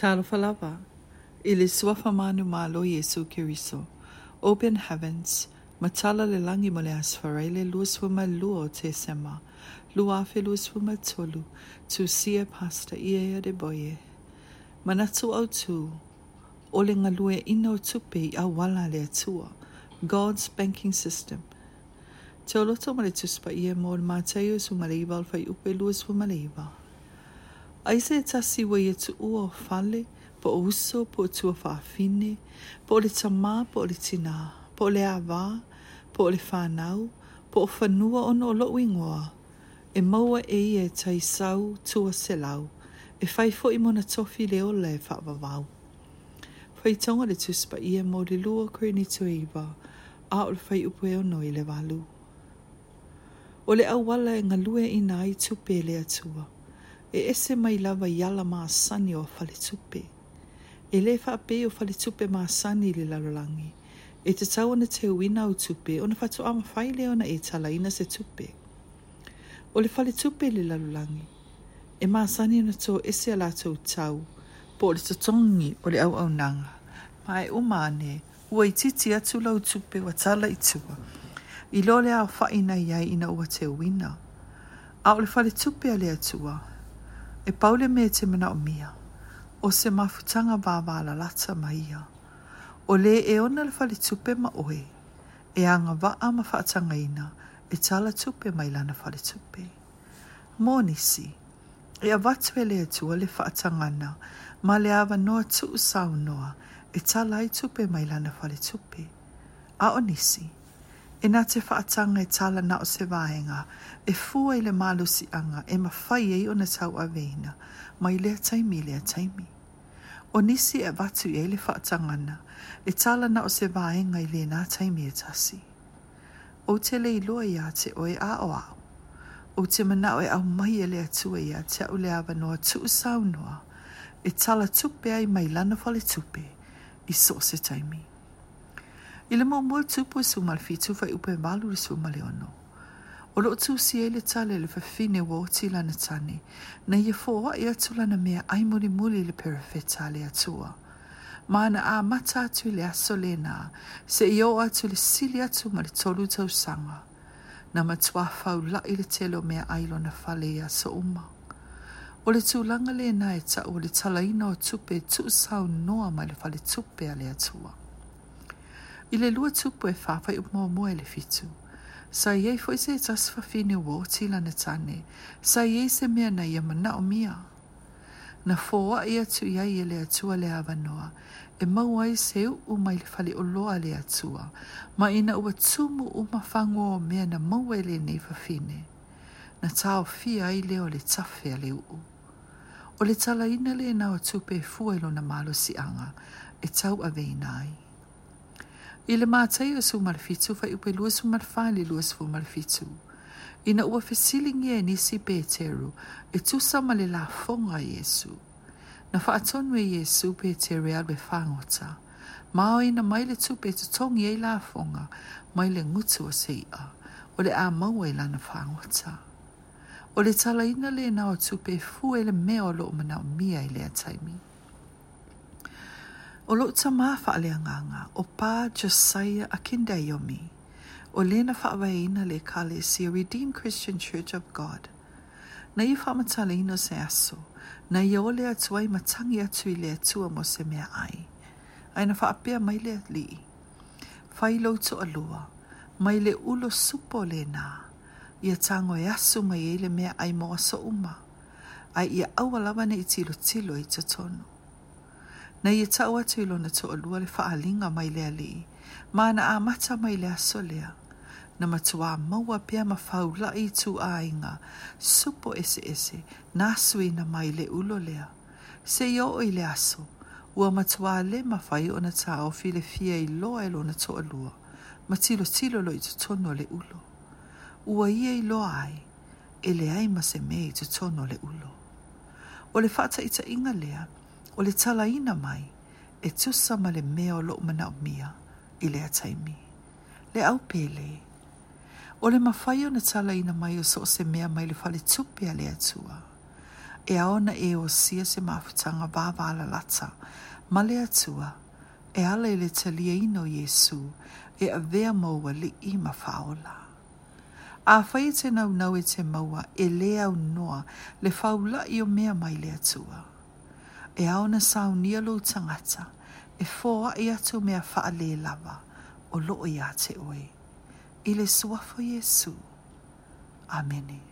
Talofa lava. famanu malo Yesu Kiriso. Open heavens. Matala le langi mole asfarele luoswama luo te sema. Luafe luoswama tolu. Tu sia pasta iea de boye. Manatu au tu. Ole ngalue ino tupe a wala le atua. God's banking system. Te oloto male tuspa ie mol Mateus leiva alfai upe luoswama leiva. Aise e tasi wa ia tu ua o fale, po o uso, po o tua whaafine, po o le tamā, po o le tina, po o le awa, po o le whanau, po o whanua ono o loo ingoa. E maua e ia e tai sau, tua se lau, e whai fo i mona tofi le ola e whaava wau. Whai tonga le tuspa ia e mo le lua kore ni tu eiva, a o le whai upoe ono i le walu. O le awala e ngalue i nai tupele atua. Thank you e ese mai lava yala ma sani o fale E le fa pe o fale tupe ma sani le lalolangi. E te tau ana te uina o tupe, ona fatu ama fai le ona e tala ina se tupe. O le fale tupe le lalolangi. E ma sani ona to ese ala tau tau, po o le totongi o le au au nanga. Ma e umane, ua i titi atu lau tupe wa tala i tua. I lole au faina iai ina ua te uina. A o le fale tupe ale atua, e paule me te mana o mia, o se mafutanga vāvā la lata ma ia, o le e ona le fali tupe ma oe, e anga wa ama whaatanga ina, e tala tupe mai lana fali tupe. Mōnisi, e a watu e le atua le whaatanga na, ma le awa noa tuu sau noa, e tala i tupe mai lana fali tupe. A o e nā te whaatanga e tala na o se vāenga, e fua i le mālusi anga e mawhai e o na tau a vēna, mai lea taimi lea taimi. O nisi e watu e le whaatangana, e tala na o se vāenga i le nā taimi e tasi. O te le iloa i te o e a o au, o te mana o e au mai e lea tua i e a te au lea vanoa tu sau noa, e tala tupe ai mai lana whale tupe, i so se taimi. I le mau mua tupu e su malfi tufa i upe malu le su male ono. O lo tu si e le tale le fafine wa oti lana tani, na ia fo oa i atu lana mea ai muli muli le perafe tale atua. Ma ana a mata atu le aso le na, se i oa atu le sili atu ma le tolu tau sanga. Na matua fau la i le telo mea ai lo na fale i aso uma. O le tūlanga le na e tau le talaina o tupe tu sau noa ma le fale tupe a le atua. I le lua tupu e whawhai o mō mō e le fitu. Sa iei fwoi se e tas whawhine o ti lana tane. Sa iei se mea na ia mana o mia. Na fōa i atu iei e le atua le awanoa. E mau ai seu u mai le whali o loa le atua. Ma ina ua tumu u mawhango o mea na mau e le nei whawhine. Na tāo fia i leo le tawhi a le uu. O le tala ina le nao tupe e fuelo na malo si anga. E tau a veinai. nai. Ile le mātai o sumarfitu fai upe lua sumarfali lua sumarfitu. Ina ua fesilingi e nisi Peteru e tusa ma le la fonga Yesu. Na atonu e Yesu Peteru e alwe whangota. Mao ina mai le tupe tutongi e la fonga mai le ngutu o seia. O le a maua e lana whangota. O le talaina le na o tupe fu e le mea o loo mia i e le ataimi. O lo tama faaleanganga o pa Josiah Akindayomi o lena faawaina le kalesi Redeemed Christian Church of God. Na i se aso, na i ole atuai matangi atu i le atua mo se mea ai. Aina whaapea mai le li. Whai to alua, mai le ulo supo le nā. Ia tango e asu mai ele mea ai mo aso uma. Ai ia awalawa ne i tilo tilo i tatono. na ia tau atu ilo na to alua le faalinga mai le ali, ma na amata mai le asolea, na matua maua pia ma faula i tu ainga, supo ese ese, na sui na mai le ulo lea, se i o le aso, ua matua le ma fai o na ta o file fia i loa ilo e na to alua, ma tilo tilo lo i tu tono le ulo, ua ia i loa ai, ele ai ma se me i tu tono le ulo. O le fata i ta inga lea, o le tala ina mai e tusa ma le mea o loo mana o mia i le ataimi. Le au pele. O le mawhai o na tala ina mai o so se mea mai le fale tupi a le atua. E aona e o sia se mawhitanga vava ala lata ma le atua e ala i e le talia ino Jesu e a vea maua li i mawhaola. A whai e te nau nau e te maua e le au noa le faula i o mea mai le atua e aona saunia lo tangata e fōa i atu mea wha lava o loo i a te oe. Ile suafo Jesu. Amenei.